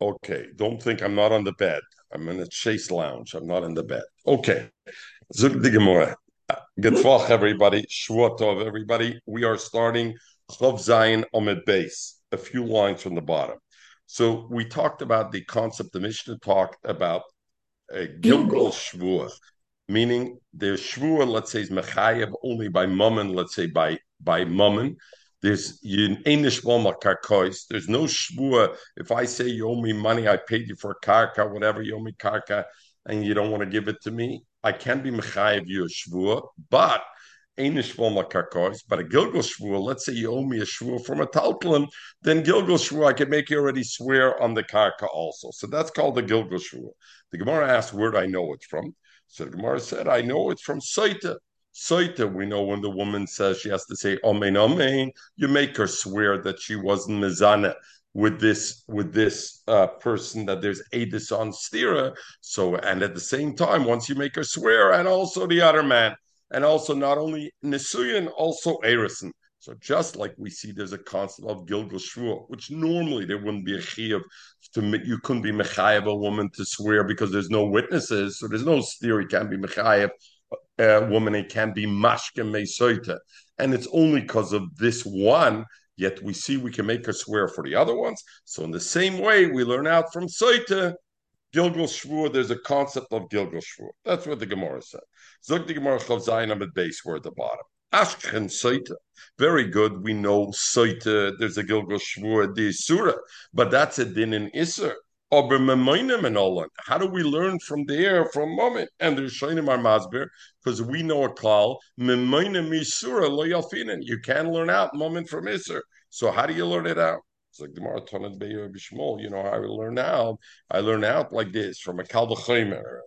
Okay, don't think I'm not on the bed. I'm in a chase lounge. I'm not in the bed. Okay, the Gemara. Getvach, everybody. Shvuatov, everybody. We are starting Chav Zayin Omid Base, a few lines from the bottom. So we talked about the concept, the Mishnah talked about a Gilgal Shvuah, meaning the Shvuah, let's say, is Mechayev only by Mummin, let's say by by Mummin, there's There's no shvua. If I say you owe me money, I paid you for a karka, whatever you owe me karka, and you don't want to give it to me, I can be mechayev you a shvua, but but a gilgal shvua. Let's say you owe me a shvua from a taltalim, then gilgal shvua I can make you already swear on the karka also. So that's called the gilgal shvua. The Gemara asked where do I know it from. So the Gemara said I know it's from Saita. Soita, we know when the woman says she has to say Amen Amen, you make her swear that she wasn't Mizana with this with this uh, person that there's Adis on stira. So and at the same time, once you make her swear, and also the other man, and also not only Nisuyan, also Erison. So just like we see, there's a concept of Gilgal Shvuah, which normally there wouldn't be a chiyuv to you couldn't be mechayev a woman to swear because there's no witnesses, so there's no theory can't be mechayev uh, woman it can be mashke meisoita, and it's only because of this one. Yet we see we can make her swear for the other ones. So in the same way, we learn out from soita Gilgal Shvur, there's a concept of Gilgal Shvur. That's what the Gemara said. Zog the Gemara Chav Zayin at base, we're at the bottom. Ashken Soita. Very good. We know Soita, there's a Gilgal Shvur, the Surah, but that's a din in Isser. How do we learn from there from moment? And there's Shainim our Masber, because we know a call, You can learn out moment from Isser. So how do you learn it out? It's like the. You know I learn out? I learn out like this from a Kalvachimer.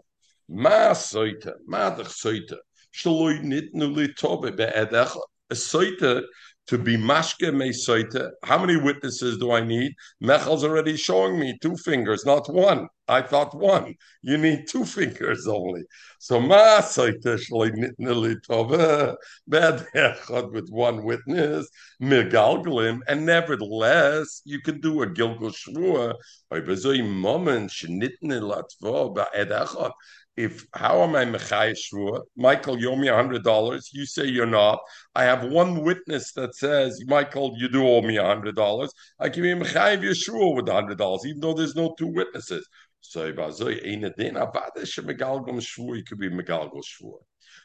Ma soita, ma dech soita. Shaloi nitnu li tobe be'edecha. A soita to be mashke meisoita. How many witnesses do I need? Mechel's already showing me two fingers, not one. I thought one. You need two fingers only. So with one witness megalgalim, and nevertheless you can do a gilgul shvua. If how am I Mechai Shvua? Michael, you owe me a hundred dollars. You say you're not. I have one witness that says, Michael, you do owe me a hundred dollars. I give you Mechai Yeshua with a hundred dollars, even though there's no two witnesses. So you could be Megalgal Shvua.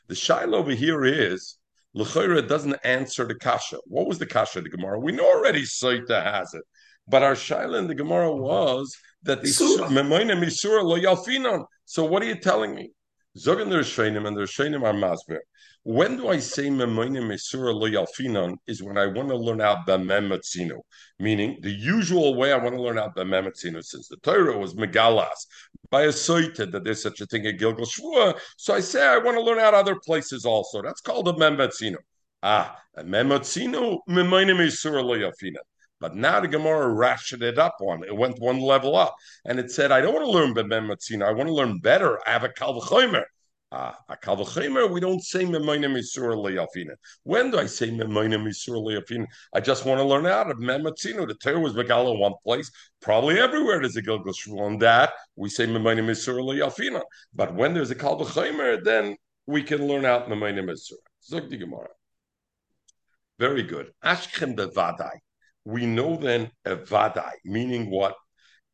The shaila over here is Lechera doesn't answer the kasha. What was the kasha of the Gemara? We know already Saita has it. But our shaila in the Gemara was that the Misura lo yalfinon. So what are you telling me? Zogan the Rishonim and the Rishonim are Masber. When do I say Memoine Mesura Lo Yalfinon is when I want to learn out Bamematzino, meaning the usual way I want to learn out Bamematzino, since the Torah was Megalas, by a soita that there's such a thing at Gilgal Shvua. So I say I want to learn out other places also. That's called a Mematzino. Ah, a Mematzino, Memoine Mesura Lo Yalfinon. But now the Gemara ratcheted up on it. went one level up, and it said, "I don't want to learn b'mematzina. I want to learn better. I have a kalvachomer." Ah, a kalvachomer. We don't say memayna misur leyafina. When do I say memayna misur leyafina? I just want to learn out of mematzino. The Torah was megala in one place. Probably everywhere there's a gilgal on that. We say memayna misur leyafina. But when there's a kalvachomer, then we can learn out memayna misur. Zog the Gemara. Very good. Ashkem bevadai we know then a vadai, meaning what?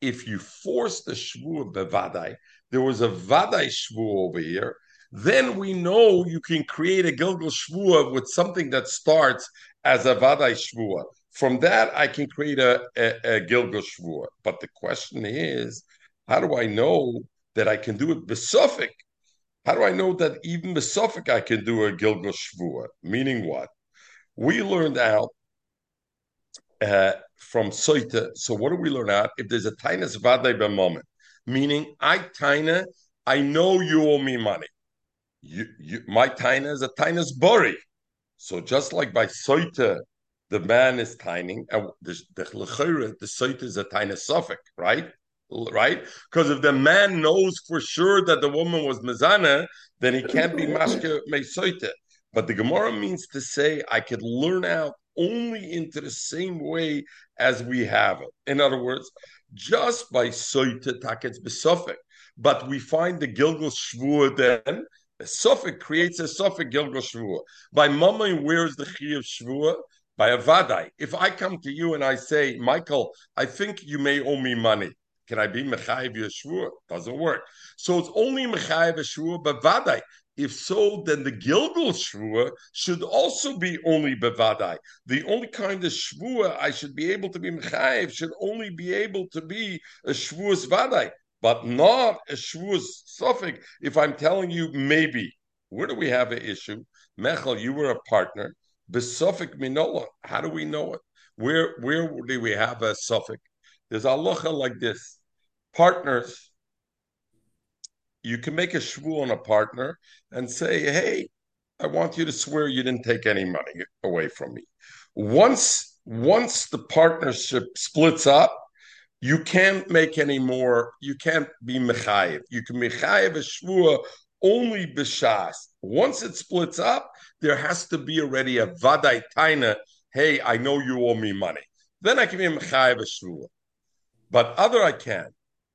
If you force the shvu bevadai, there was a vadai shvu over here, then we know you can create a gilgal shvua with something that starts as a vadai shvua. From that, I can create a, a, a gilgal shvua. But the question is, how do I know that I can do it besuffic? How do I know that even besuffic I can do a gilgal shvua? Meaning what? We learned out uh, from Soita. So what do we learn out? If there's a tainus vadai moment, meaning I taina, I know you owe me money. You, you, my taina is a tainus bori. So just like by Soita, the man is tining, and the the, the, the Soita is a tainus suffix, right? Right? Because if the man knows for sure that the woman was mezana, then he can't be mashke me Soita. But the Gemara means to say I could learn out only into the same way as we have it. In other words, just by soita takets besofik, but we find the Gilgal Shvur then. A suffix creates a suffix Gilgal Shvur. By Mamain, where's the Chi of? By a Vadai. If I come to you and I say, Michael, I think you may owe me money. Can I be Mechayiv Yeshua? Doesn't work. So it's only Mechayiv Yeshua, but Vadai. If so, then the Gilgal Shvua should also be only Bevadai. The only kind of Shvua I should be able to be Mechayiv should only be able to be a Shvuas Vadai, but not a Shvuas Suffolk if I'm telling you maybe. Where do we have an issue? Mechel, you were a partner. Besuffolk Minola. How do we know it? Where where do we have a Suffolk? There's a locha like this partners, you can make a shvu on a partner and say, "Hey, I want you to swear you didn't take any money away from me." Once once the partnership splits up, you can't make any more. You can't be mechayev. You can mechayev a shvua only b'shas. Once it splits up, there has to be already a vaday taina. Hey, I know you owe me money. Then I can be mechayev a shvua. But other I can.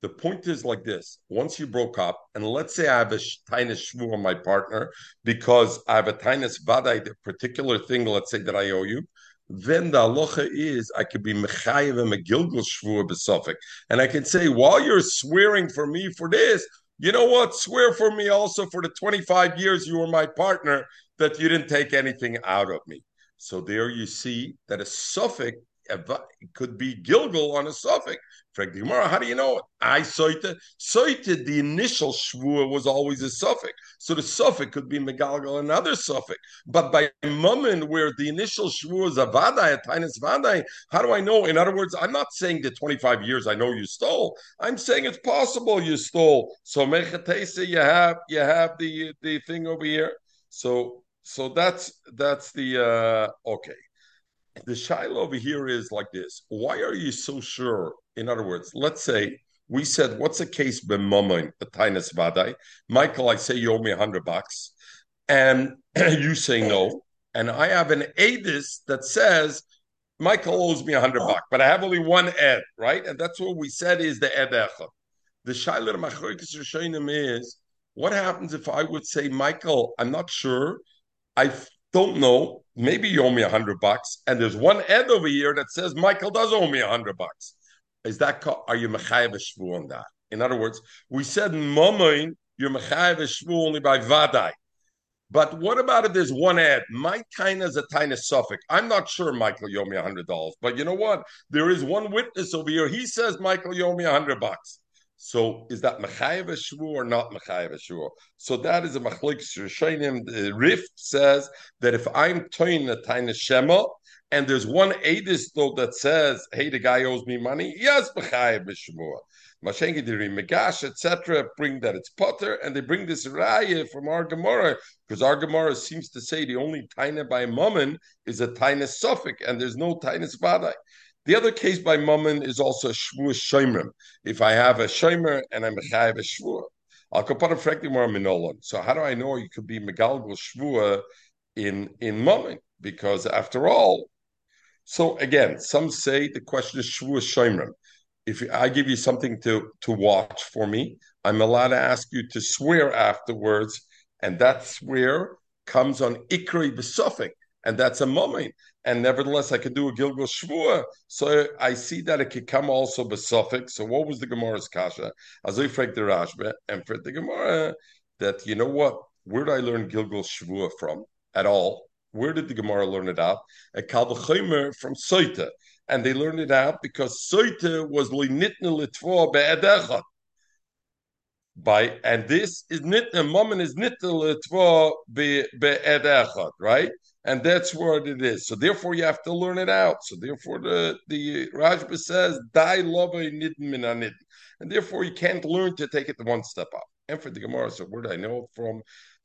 The point is like this: once you broke up, and let's say I have a tiny shvu on my partner because I have a tiny vadai, the particular thing, let's say that I owe you, then the aloha is I could be mechayiv and megilgul shvu besofik, and I can say while you're swearing for me for this, you know what? Swear for me also for the 25 years you were my partner that you didn't take anything out of me. So there you see that a suffix could be Gilgal on a suffix. Frank the Gemara, how do you know it? I soite. Soite, the initial shvua was always a suffix. So the suffix could be Megalgal, another suffix. But by moment where the initial shvua is a vadai, a tinus vadai, how do I know? In other words, I'm not saying the 25 years I know you stole. I'm saying it's possible you stole. So mechatesa, you have you have the the thing over here. So so that's that's the uh okay the shiloh over here is like this. Why are you so sure? In other words, let's say we said, what's the case b'mamin, a tainus vadai? Michael, I say you owe me a hundred bucks. And you say no. And I have an adis that says Michael owes me a hundred oh. bucks, but I have only one ed, right? And that's what we said is the ed echad. The shiloh machrokes is what happens if I would say, Michael, I'm not sure. I don't know. Maybe you owe me a hundred bucks, and there's one ed over here that says Michael does owe me a hundred bucks. Is that are you mechayev shvu on that? In other words, we said momoin you're mechayev shvu only by vadai. But what about if there's one ad? My kind is a tiny suffix. I'm not sure Michael you owe me a hundred dollars, but you know what? There is one witness over here. He says Michael you owe me a hundred bucks. So is that mechayev shvu or not mechayev shvu? So that is a machlik shaynim. The Rif says that if I'm toying a tiny shema and there's one edis though that says, "Hey, the guy owes me money," yes, mechayev shvu. Mashengi Megash, etc., bring that it's Potter, and they bring this raya from our Gemara, because our Gemara seems to say the only taina by Mammon is a taina suffix, and there's no taina vadai. The other case by Mammon is also a Shvua Shoimrim. If I have a Shoimer and I'm a Chayav a Shvua, I'll put a Minolan. So how do I know you could be Megalgal Shvua in, in Mammon? Because after all, so again, some say the question is Shvua Shoimrim. If I give you something to, to watch for me, I'm allowed to ask you to swear afterwards, and that swear comes on Ikri Besofik and that's a moment. And nevertheless, I could do a Gilgal Shvua. So I see that it could come also by. So what was the Gemara's kasha? Azifrek the Rashba, and for the Gemara, that you know what? Where did I learn Gilgal Shvua from at all? Where did the Gemara learn it out? At Kalvachimer from Soita. And they learned it out because Soita was linitna litva be'edechot by and this is nitna moment is nitna litva be'edechot, right? And that's what it is. So therefore, you have to learn it out. So therefore, the the Rashba says, "Die lova nidin min and therefore you can't learn to take it one step up. And for the Gemara, so where do I know it from?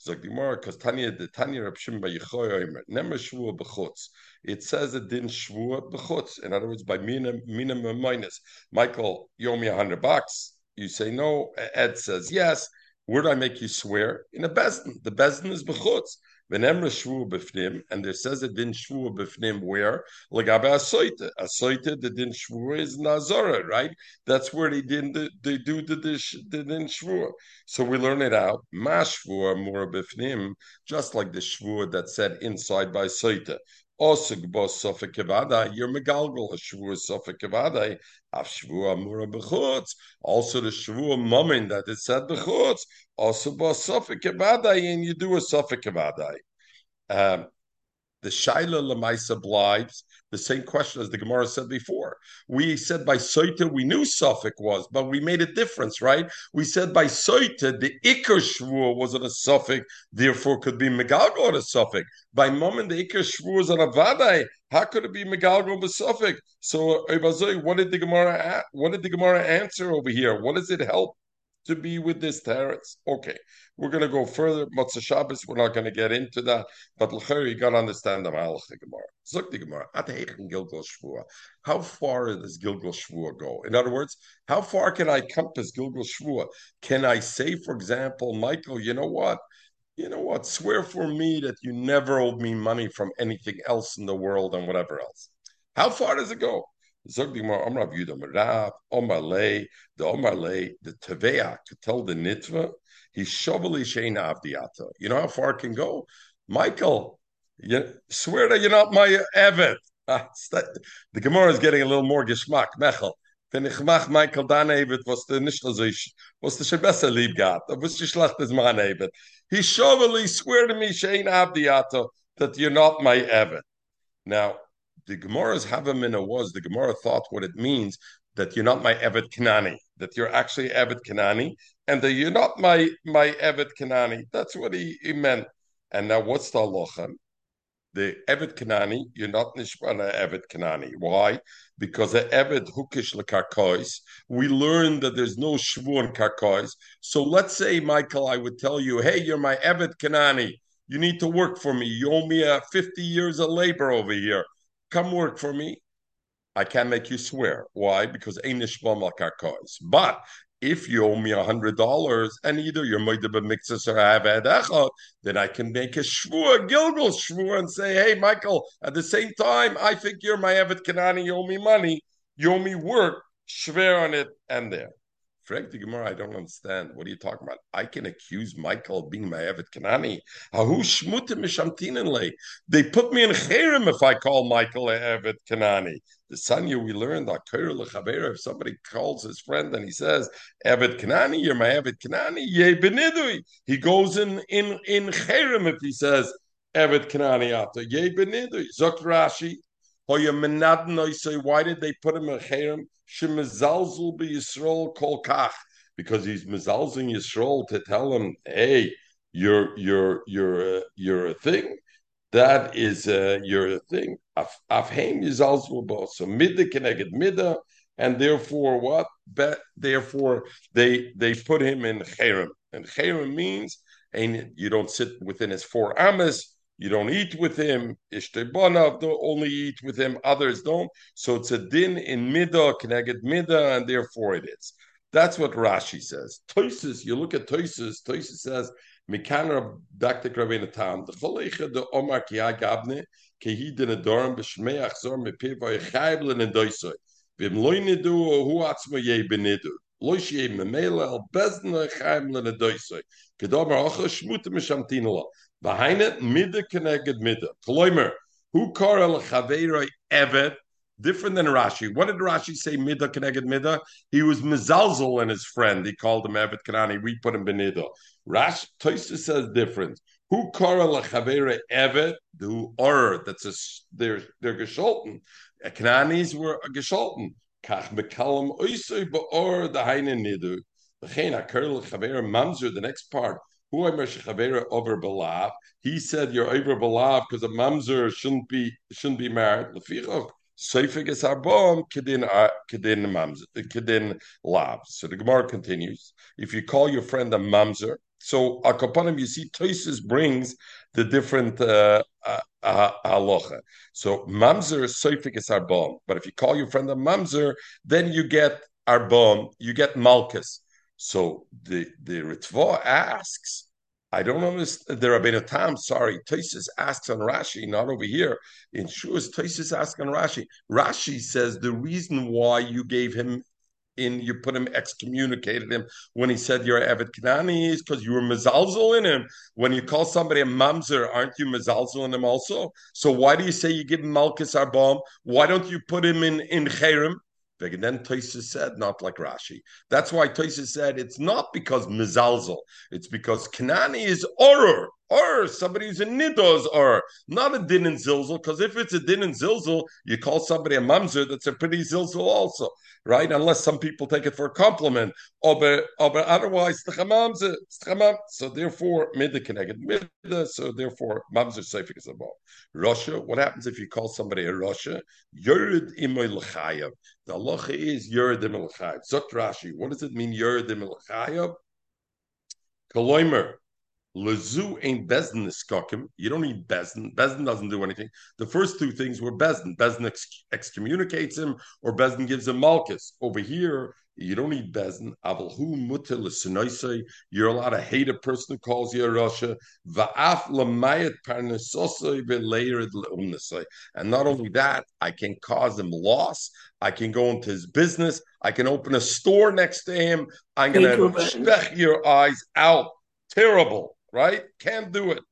Gemara, because Tanya, the Tanya Rab Shimon shvua b'chutz. It says it didn't shvua b'chutz. In other words, by minimum minus. Michael, you owe me a hundred bucks. You say no. Ed says yes. Where do I make you swear? In a bezdin. The bezdin is b'chutz. V'nemra shvu b'fnim, and there says it din shvu b'fnim where legabe asoite. Asoite the din shvu is nazara, right? That's where they did the, they do the the din shvu. So we learn it out. Ma shvu more b'fnim, just like the shvu that said inside by soite. Osig bos sofik kevada, you're megalgal a shvu sofik kevada, af shvu amura b'chutz. Also the shvu moment that it said b'chutz, also bos sofik kevada, and you do a sofik kevada. Um, the Shaila Lamaisa blives the same question as the Gemara said before. We said by Soita we knew Suffolk was, but we made a difference, right? We said by Soita the Iker Shvur was on a Suffolk, therefore could be Megalgo on a Suffolk. By moment the Iker Shvur was on a Vadai, how could it be Megalgo on a Suffolk? So what did the Gemara what did the Gemara answer over here? What does it help? To be with this teretz. Okay, we're going to go further. Motzah Shabbos, we're not going to get into that. But l'cher, you got to understand the Malach Gemara. Zuk the Gemara. Gilgal Shvua. How far does Gilgal Shvua go? In other words, how far can I compass Gilgal Shvua? Can I say, for example, Michael, you know what? You know what? Swear for me that you never owed me money from anything else in the world and whatever else. How far does it go? Zog the Gemara, Omar Yudam Rab, Omar Lay, the Omar Lay, the Tevea could tell the Nitva, he's Shovali Sheina Avdiata. You know how far it can go? Michael, you swear that you're not my Evet. Ah, the Gemara is getting a little more geschmack, Mechel. Wenn ich mach Michael dann Evet, was der nicht so was der schon besser lieb gehabt, was die Schlacht ist mein Evet. He Shovali swear to me, Sheina Avdiata, that you're not my Evet. Now, the Gemara's Havamina was the Gemara thought what it means that you're not my Evet Kanani, that you're actually Evet Kanani, and that you're not my my Evet Kanani. That's what he, he meant. And now what's the halacha? The Evet Kanani, you're not Nishbana Evet Kanani. Why? Because the Evet Hukish Lekarkois, we learned that there's no Shvu on Karkois. So let's say, Michael, I would tell you, hey, you're my Evet Kanani. You need to work for me. You owe me uh, 50 years of labor over here come work for me. I can't make you swear. Why? Because Karkois. But if you owe me a hundred dollars and either you're Moidaba Mixus or I have Echot, then I can make a shvur, a Gilgal shvur, and say, hey, Michael, at the same time, I think you're my Evet Kanani, you owe me money, you owe me work, shver on it, and there. The Gemara, I don't understand. What are you talking about? I can accuse Michael of being my Evet Kanani. They put me in Cherem if I call Michael a Kanani. The Sanya we learned, if somebody calls his friend and he says, Evet Kanani, you're my Evet Kanani, ye benidui. He goes in in in Cherem if he says, Evet Kanani after, ye benidui. Zok Rashi, why did they put him in Cherem? Shemizalzul be Yisrael kol kach, because he's mizalzing Yisrael to tell him, hey, you're you're you're a, you're a thing. That is uh, you're a thing. Yizalzul bo. So midda connected midda, and therefore what? Therefore they they put him in cherem, and cherem means and you don't sit within his four amas you don't eat with him. Ishtebanav don't only eat with him. Others don't. So it's a din in midah, connected midah, and therefore it is. That's what Rashi says. Toises, you look at Toises. Toises says, "Mikaner Dr. Rabbeinu Tam the choleicha the Omar Kiyah Gabne kehi din adoram b'shmei achzor mepiv v'yechayv l'nedoisoi v'im loy nidu hu atzmo yeh benidu loy sheyeh memela el bezn l'chayv l'nedoisoi kedomar ocha shmuta mishamtin Behind it, mida connected mida. Koloimer, who kara chaveiroi evet, different than Rashi. What did Rashi say? Mida connected mida. He was mizalzel and his friend. He called him Evet Kanani. We put him benida. Rashi Toysa says different. Who kara lechavera evet? The or that's a they're they're gesholten. Kananis were a gesholten. Kach mekalam oisoi baor the heine nidu. The next part. Who am over belav? He said you're over belav because a mamzer shouldn't be shouldn't be married. Lefichov seifig is arbom kedin uh, kedin mamzer kedin lav. So the Gemara continues. If you call your friend a mamzer, so akopanim you see Toises brings the different uh, uh, uh, halacha. So mamzer seifig is arbom, but if you call your friend a mamzer, then you get arbom, you get malchus. So the the Ritva asks, I don't understand. There have been a time. Sorry, Tosis asks on Rashi, not over here. In Shuas, Tosis asks on Rashi. Rashi says the reason why you gave him in, you put him excommunicated him when he said you're Evid Kanani is because you were mezalzel in him. When you call somebody a mamzer, aren't you mezalzel in him also? So why do you say you give him Malchus Arbom? Why don't you put him in in Cherem? And then Toisa said, not like Rashi. That's why Toisa said it's not because Mizalzel, it's because Kanani is Orur or somebody's a nidos or not a din and zilzal, because if it's a din and zilzal, you call somebody a mamzer, that's a pretty zilzal also, right? Unless some people take it for a compliment. Oh, but, oh, but otherwise, so therefore, midda connected midda, so therefore, mamzer seifik is above. Russia, what happens if you call somebody a Russia? Yurid imoy l'chayav. The halacha is yurid imoy l'chayav. Zot Rashi, what does it mean yurid imoy l'chayav? Koloimer, Lezu ain't Bezdin iskakim. You don't need Bezdin. Bezdin doesn't do anything. The first two things were Bezdin. Bezdin ex- excommunicates him, or Bezdin gives him Malchus. Over here, you don't need Bezdin. Avalhu mutil You're allowed to hate a person who calls you a Russia. Va'af lamayet parnesosai ve'leirid le'umnesai. And not only that, I can cause him loss. I can go into his business. I can open a store next to him. I'm going to your eyes out. Terrible right? Can't do it.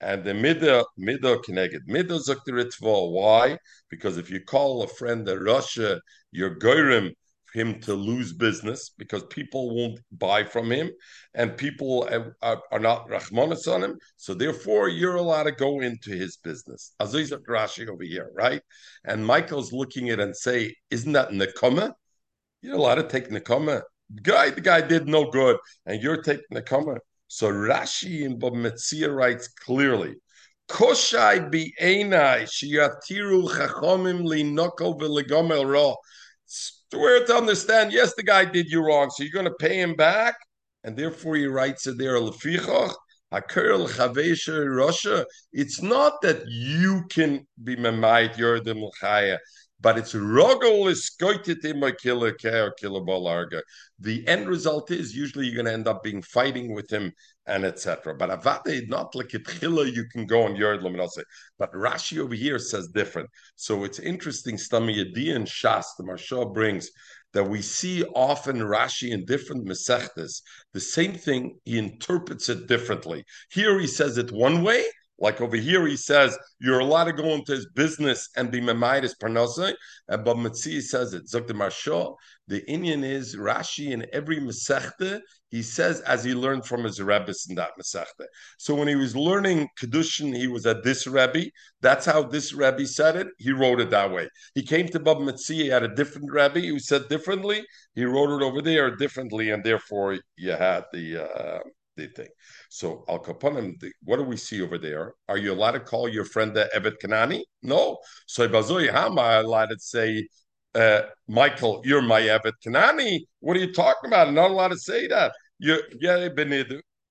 And the middle middle connected middle zaktiritva. Why? Because if you call a friend a Russia, you're goyim him to lose business because people won't buy from him and people are, are not rahmanas on him. So therefore, you're allowed to go into his business. Aziz Rashi over here, right? And Michael's looking at it and say, "Isn't that nekoma? You're allowed to take nekoma. Guy, the guy did no good, and you're taking nekoma. So Rashi in Bab Metzia writes clearly, Koshai bi'enai shiyatiru chachomim linokol v'legomel ro. We're to understand, yes, the guy did you wrong, so you're going to pay him back, and therefore he writes it there, lefichoch, Russia. It's not that you can be memayit yordim l'chaya but it's rogol is my killer care killer ball balarga. The end result is usually you're going to end up being fighting with him and etc. But avade not like it you can go on yard say. But Rashi over here says different. So it's interesting. Stamiyadi and Shas the Maharsha brings that we see often Rashi in different Masechtas. The same thing, he interprets it differently. Here he says it one way, like over here, he says you're allowed to go into his business and be memaitis parnasai, and but Mitzi says it. Zok the the Indian is Rashi in every Masechta. He says as he learned from his rabbis in that Masechta. So when he was learning kedushin, he was at this Rebbe. That's how this Rebbe said it. He wrote it that way. He came to Bab he had a different Rebbe who said differently. He wrote it over there differently, and therefore you had the. Uh, the thing. So Al Kapanim, what do we see over there? Are you allowed to call your friend the Evet Kanani? No. So Bazoy, how am I allowed to say, uh, Michael, you're my Evet Kanani? What are you talking about? I'm not allowed to say that. You, yeah,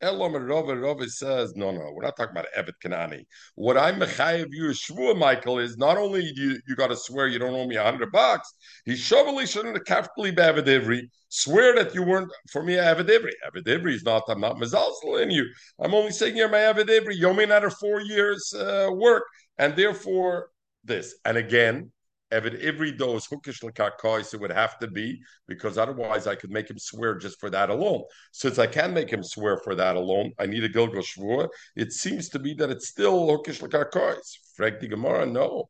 Elom Rova Rova says, no, no, we're not talking about Evet Kanani. What I'm mechayev you shvua, Michael, is not only you, you got to swear you don't owe me a hundred bucks. He shovely shouldn't have kaftly be'avidivri. Swear that you weren't for me avidivri. Avidivri is not. I'm not mezalzel in you. I'm only saying you're my avidivri. You owe me another four years uh, work, and therefore this. And again, Evid Ivri dose hookish l'karkois it would have to be because otherwise I could make him swear just for that alone. Since I can make him swear for that alone, I need a gilgal shvur. It seems to be that it's still hookish l'karkois. Frag the Gemara, no.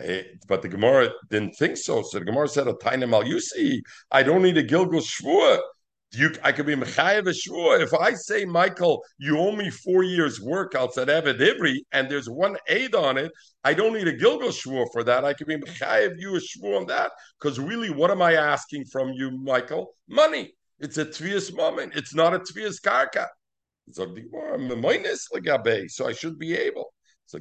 Eh, but the Gemara didn't think so. So the Gemara said, "Ataina mal yusi." I don't need a gilgal shvur you, I could be mechayev shvur. If I say, Michael, you owe me four years' work outside Evid Ivri, and there's one aid on it, I don't need a Gilgal shvur for that. I could be mechayev you a shvur on that. Because really, what am I asking from you, Michael? Money. It's a tvias moment. It's not a tvias karka. So I should be able. So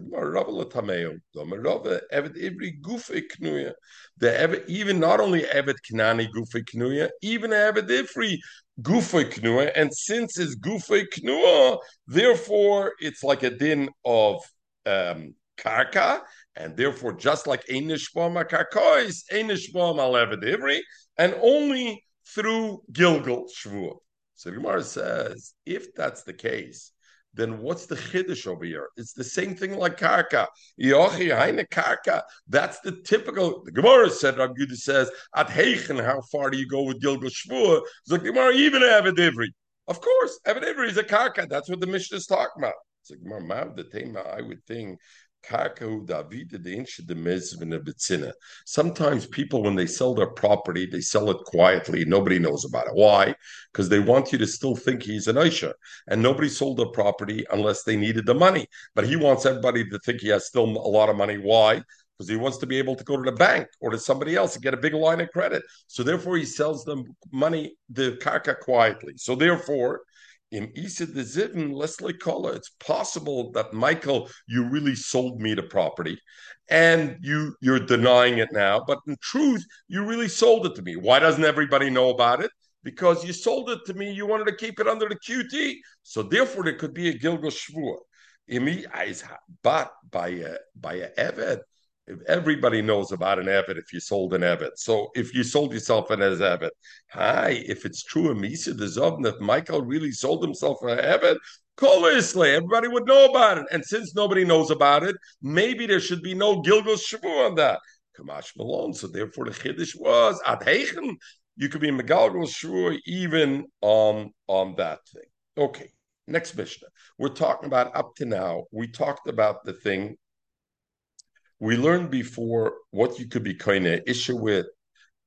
The even not only Eved Kanani Gufe Knuya, even Eved Ivri Gufe Knuya, and since it's Gufe Knuya, therefore it's like a din of um, Karka, and therefore just like Einishbom Karkois, Einishbom Al Eved Ivri, and only through Gilgal Shvuah. So Gemara says, if that's the case, then what's the chiddush over here? It's the same thing like karka. Yochi haine karka. That's the typical. The Gemara said. Rabbi Yudah says at heichen. How far do you go with Gilgal Shvur? So the Gemara even Eved Ivri. Of course, Eved Ivri is a karka. That's what the Mishnah is talking about. It's like Gemara the tema. I would think Sometimes people, when they sell their property, they sell it quietly. Nobody knows about it. Why? Because they want you to still think he's an Aisha. And nobody sold their property unless they needed the money. But he wants everybody to think he has still a lot of money. Why? Because he wants to be able to go to the bank or to somebody else and get a big line of credit. So therefore, he sells them money, the karka quietly. So therefore, in Isa de Zivin, Leslie Kola, it's possible that Michael, you really sold me the property and you you're denying it now, but in truth, you really sold it to me. Why doesn't everybody know about it? Because you sold it to me, you wanted to keep it under the QT. So therefore there could be a Gilgal Shvur. But by a by a Eved, everybody knows about an Eved if you sold an Eved. So if you sold yourself an as Eved, hi, if it's true, Misa the Zovn, if Michael really sold himself an Eved, call Isla. Everybody would know about it. And since nobody knows about it, maybe there should be no Gilgal Shavu on that. Kamash Malone. So therefore the Chiddush was at Heichen. You could be Megalgal Shavu even on, on that thing. Okay. Next Mishnah. We're talking about up to now. We talked about the thing we learned before what you could be kind of issue with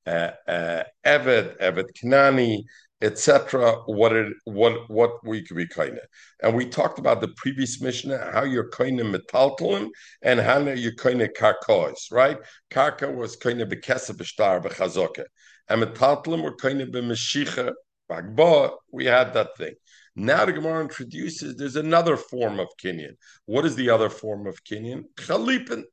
uh, uh, Eved, Eved Kanani, etc. What it what what we could be kind of, and we talked about the previous Mishnah how you're kind of metaltalim and how you're kind of karkos, right? Karka was kind of bekesa b'shtar b'chazoka, and metaltalim were kind of b'meshicha bagba. We had that thing. Now the Gemara introduces there's another form of kinyan. What is the other form of kinyan? Chalipin.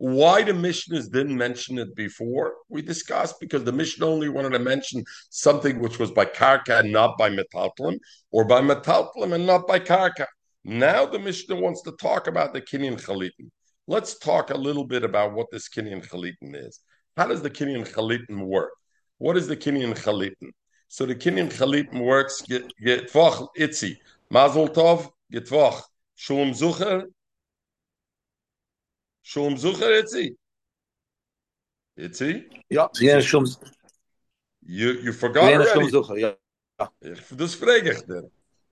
Why the Mishnahs didn't mention it before, we discussed because the Mishnah only wanted to mention something which was by Karka and not by Metaltlim, or by Metaltlim and not by Karka. Now the Mishnah wants to talk about the Kinyan Chalipin. Let's talk a little bit about what this Kinyan Chalipin is. How does the Kinyan Chalipin work? What is the Kinyan Chalipin? So the Kinyan Chalipin works, get, get itzi, mazel tov, getvoch, shalom zucher, Shalom Zucher, Itzi. Itzi? Ja, ja, Shalom You, you forgot ja, Shalom Zucher, ja. Das frage ich dir.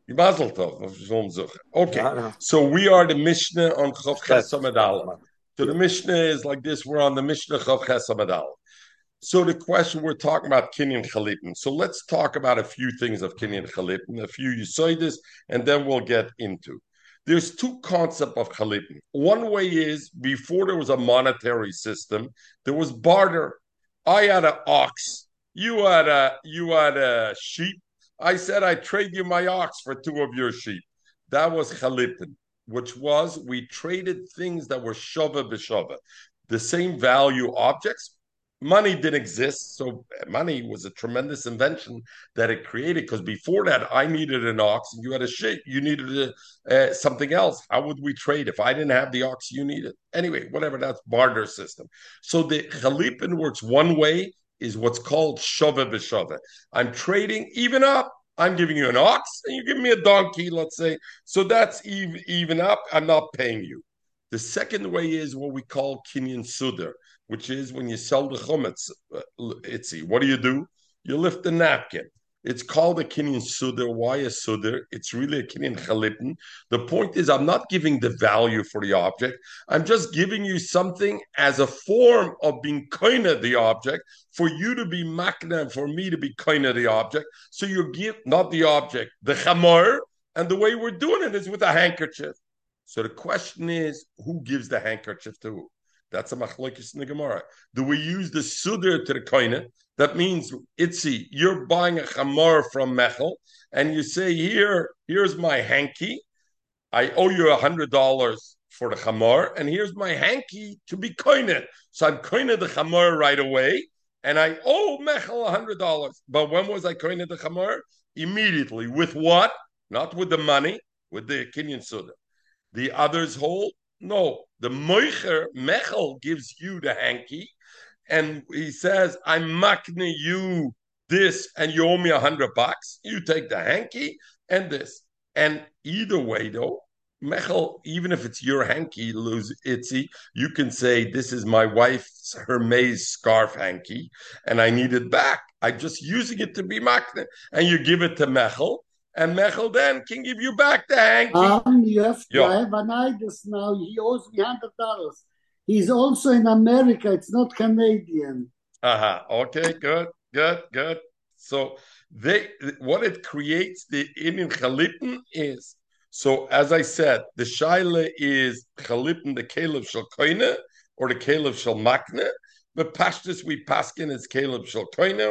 Die Basel toch, of Shalom Zucher. Okay, ja, ja. so we are the Mishnah on Chav Chesamad So the Mishnah is like this, we're on the Mishnah Chav Chesamad So the question we're talking about Kinyan Chalipin. So let's talk about a few things of Kinyan Chalipin, a few you say this, and then we'll get into. There's two concepts of chalipin. One way is before there was a monetary system, there was barter. I had an ox, you had a you had a sheep. I said I trade you my ox for two of your sheep. That was chalipin, which was we traded things that were shava b'shava, the same value objects, money didn't exist. So money was a tremendous invention that it created. Because before that, I needed an ox, and you had a shit. You needed a, uh, something else. How would we trade if I didn't have the ox? You needed anyway. Whatever. That's barter system. So the chalipin works one way. Is what's called shove b'shove. I'm trading even up. I'm giving you an ox, and you give me a donkey. Let's say so. That's even even up. I'm not paying you. The second way is what we call kinyan sudar which is when you sell the chumetz, uh, itzi. What do you do? You lift the napkin. It's called a kinyan sudar. Why a sudar? It's really a kinyan chalipin. The point is, I'm not giving the value for the object. I'm just giving you something as a form of being kind of the object for you to be makna, for me to be kind of the object. So you give not the object, the chamor, and the way we're doing it is with a handkerchief. So the question is, who gives the handkerchief to who? That's a machlokes in the Gemara. Do we use the sudr to the koine? That means itzi, you're buying a chamor from Mechel, and you say, "Here, here's my hanky. I owe you a hundred dollars for the chamor, and here's my hanky to be koine. So I'm koine the chamor right away, and I owe Mechel a hundred dollars. But when was I koine the chamor? Immediately. With what? Not with the money, with the kinyan sudr. The others hold no, the Moicher Mechel gives you the hanky, and he says, "I'm makne you this, and you owe me a hundred bucks. You take the hanky and this, and either way, though, Mechel, even if it's your hanky, lose itzy, you can say, This is my wife's Hermes scarf hanky, and I need it back. I'm just using it to be makne. And you give it to Mechel, and Mechel then can give you back the hanky. Um, you have to Yeah. have an idus now. He owes me hundred dollars. He's also in America. It's not Canadian. Uh-huh. Okay, good, good, good. So they what it creates the in Chalipin is so as I said, the Shaila is Chalipin the Caleb shel Koine or the Caleb shel Makne. But Pashtus we paskin is Caleb shel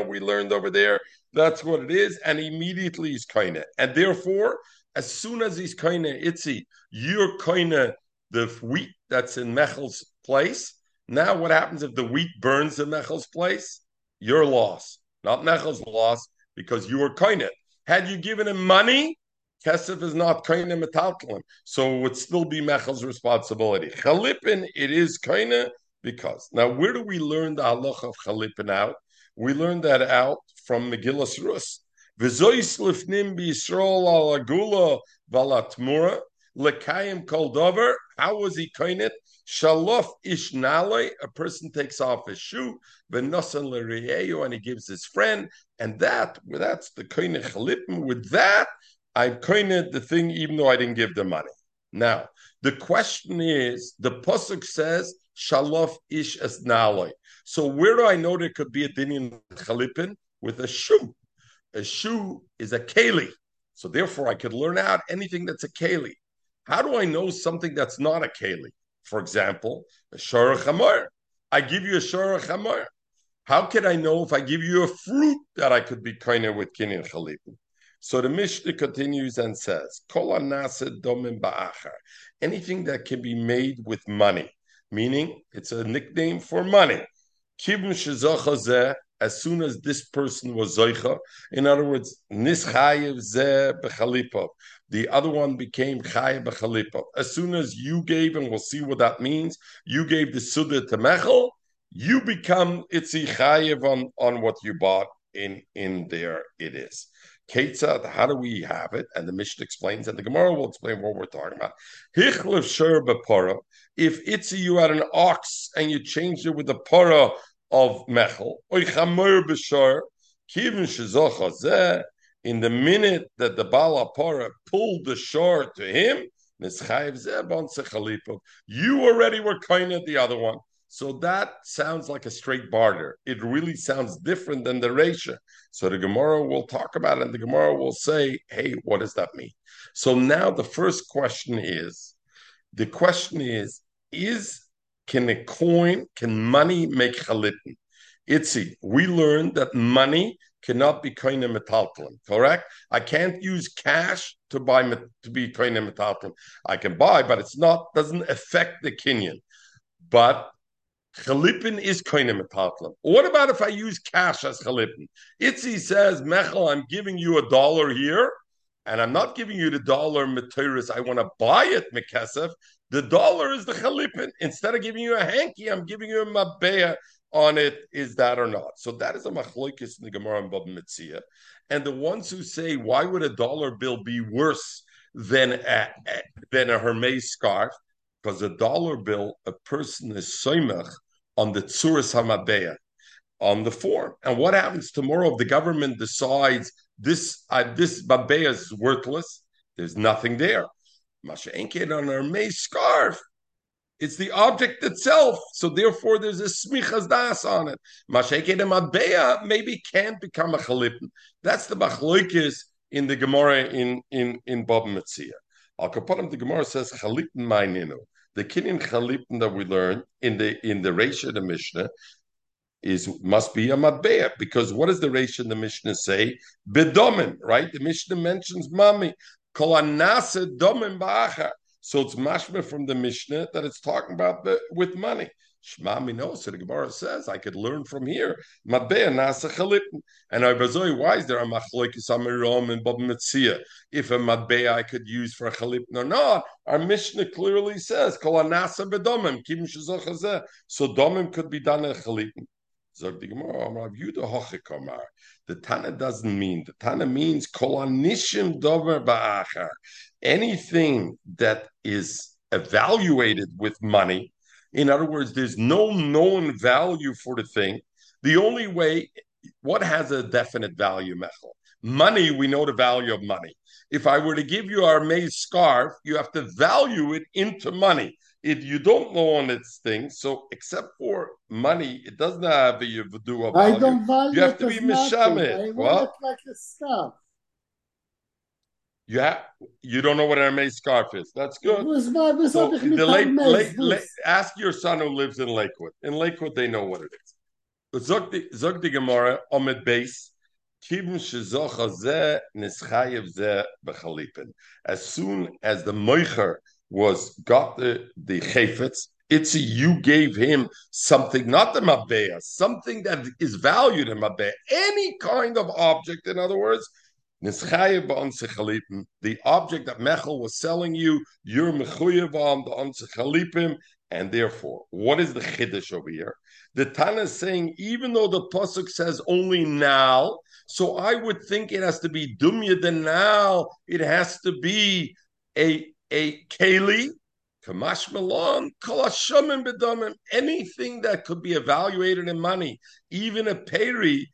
We learned over there that's what it is, and immediately he's Koine. And therefore, as soon as he's Koine, Itzi, you're Koine the wheat that's in Mechel's place. Now, what happens if the wheat burns in Mechel's place? Your loss, not Mechel's loss, because you were koine. Had you given him money, Kesef is not koine metaltalim, so it would still be Mechel's responsibility. Chalipin, it is koine because. Now, where do we learn the halacha of Chalipin out? We learn that out from Megillas Rus. V'zois lifnim b'Yisrael al agula valatmura lekayim kol dover. How was he koine? Shalof ish nale, a person takes off his shoe, v'nosan l'reyeyu, and he gives his friend, and that, that's the koine chalipim. With that, I koine the thing, even though I didn't give the money. Now, the question is, the pasuk says shalof ish es nale. So where do I know there could be a din in chalipin with a shoe? A shoe is a keli, so therefore I could learn out anything that's a keli. How do I know something that's not a keli? For example, a shara chamor. I give you a shara chamor. How can I know if I give you a fruit that I could be kind with kinyan chalipin? So the Mishnah continues and says, Kol domim ba'achar. Anything that can be made with money, meaning it's a nickname for money. As soon as this person was zoicha, in other words, nischayev zeh bechalipov. The other one became chayev bechalipov. As soon as you gave, and we'll see what that means, you gave the suda to Mechel, you become itzi chayev on, on what you bought in, in there it is. Ketzad, how do we have it? And the Mishnah explains, and the Gemara will explain what we're talking about. Sher. If itzi you had an ox and you changed it with a para of mechel, kivin in the minute that the Bala Para pulled the shore to him, you already were kind of the other one. So that sounds like a straight barter. It really sounds different than the Resha. So the Gemara will talk about it, and the Gemara will say, hey, what does that mean? So now the first question is the question is, is can a coin, can money make chalipin? Itzi, we learned that money cannot be of metaltalin, correct? I can't use cash to buy to be of metaltalin. I can buy, but it's not doesn't affect the kinyan. But Chalipin is kind of metaltalin. What about if I use cash as chalipin? Itzi says, Mechel, I'm giving you a dollar here, and I'm not giving you the dollar materials. I want to buy it, Mekesef. The dollar is the chalipin. Instead of giving you a hanky, I'm giving you a mabeya on it. Is that or not? So that is a machlokes in the Gemara and Bab Mitzia. And the ones who say, why would a dollar bill be worse than a, than a Hermes scarf? Because a dollar bill, a person is soimach on the tsuris hamabeya, on the form. And what happens tomorrow if the government decides this uh, this babeya is worthless? There's nothing there. Masha Enket on Hermes scarf. It's the object itself. So therefore there's a smichas das on it. Masha Enket Mabeya maybe can't become a chalipin. That's the machloikis in the Gemara in in in Bob Metzia. Al Kapanim the Gemara says chalipin ma'ininu. The kinyan chalipin that we learn in the in the Reisha the Mishnah is must be a matbeya because what does the Reisha in the Mishnah say? Bedomin, right? The Mishnah mentions mami. So it's mashma from the Mishnah that it's talking about the, with money. Shma mino, so the Gemara says, I could learn from here. Matbeya nasa chalipin. And Ibazoi, why is there a machloikis amirom and Bob Metzia? If a matbeya I could use for a chalipin or not, our Mishnah clearly says, kol anasa bedomim, kim So domim could be done a chalipin. Zog the Gemara, Rav Yudah Hochikomar. The Tana doesn't mean. The Tana means kol anishim dover ba'achar. Anything that is evaluated with money, in other words, there's no known value for the thing. The only way, what has a definite value, Mechel? Money, we know the value of money. If I were to give you our maize scarf, you have to value it into money if you don't know on its thing, so except for money, it doesn't have a yivdu value. I don't value You have to be mishamed. What? Like the stuff. You have, you don't know what an Hermes scarf is. That's good. so the lake, lake, lake, ask your son who lives in Lakewood. In Lakewood, they know what it is. Zog the Gemara, Omid base. As soon as the moicher was got the the chayfetz. It's a, you gave him something, not the mabeya, something that is valued in mabeya, any kind of object. In other words, the object that Mechel was selling you, you're mechuyev the ansechalipim, and therefore, what is the chiddush over here? The Tana is saying, even though the pasuk says only now, so I would think it has to be dumya the now. It has to be a a keli, kamash malon, kolashomim bedomim, anything that could be evaluated in money, even a peri.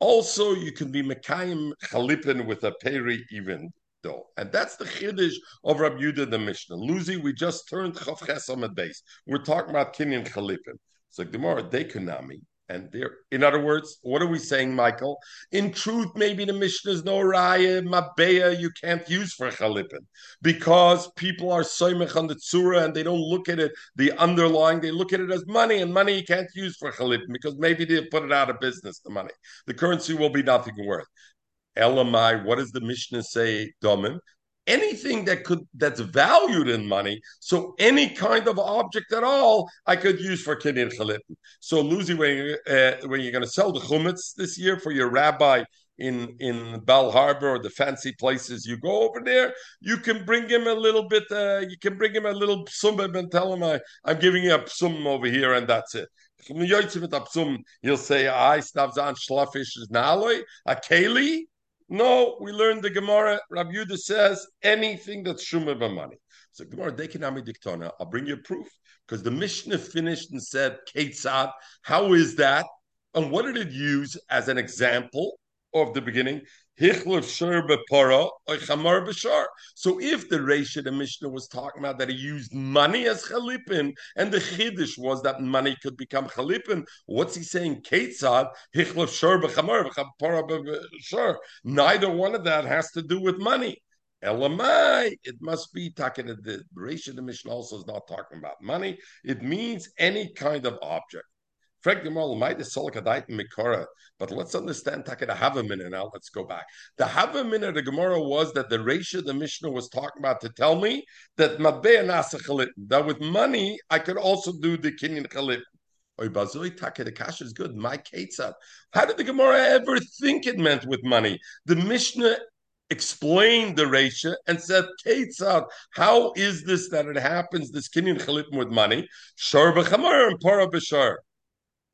Also, you can be mekayim chalipin with a peri, even though. And that's the chiddush of Rabbi Yudah the Mishnah. Luzi, we just turned chav base. We're talking about kinyan chalipin. So Gemara, they kunami. And there, in other words, what are we saying, Michael? In truth, maybe the Mishnah is no raya, mabeya, you can't use for chalipin because people are soymech on the tzura and they don't look at it, the underlying, they look at it as money, and money you can't use for chalipin because maybe they put it out of business, the money. The currency will be nothing worth. Elamai, what does the Mishnah say, Domim? Anything that could that's valued in money. So any kind of object at all, I could use for kinyan chalipin. So Lucy, when you're, uh, when you're going to sell the chumitz this year for your rabbi in in Bal Harbor or the fancy places you go over there, you can bring him a little bit. Uh, you can bring him a little psum and tell him I, I'm giving you a psum over here, and that's it. He'll say, "I stavzan shlafish is naloi a keli." No, we learned the Gemara. Rabbi Yudah says anything that's shumah money. So Gemara dekinami diktona. I'll bring you proof because the Mishnah finished and said Ketzad. How is that? And what did it use as an example of the beginning? So if the Reisha, the Mishnah was talking about that he used money as chalipin, and the chiddush was that money could become chalipin, what's he saying? Ketzad, Neither one of that has to do with money. Elamai, it must be talking the Reisha, the Mishnah also is not talking about money. It means any kind of object. But let's understand Takeda Havamina now. Let's go back. The Havamina the Gemara was that the Resha the Mishnah was talking about to tell me that that with money I could also do the Kinyan Chalit. Oy bazoi takeda kasha is good. My Ketzad. How did the Gemara ever think it meant with money? The Mishnah explained the Resha and said, Ketzad, how is this that it happens, this Kinyan Chalit with money? Shar b'chamar and para b'shar.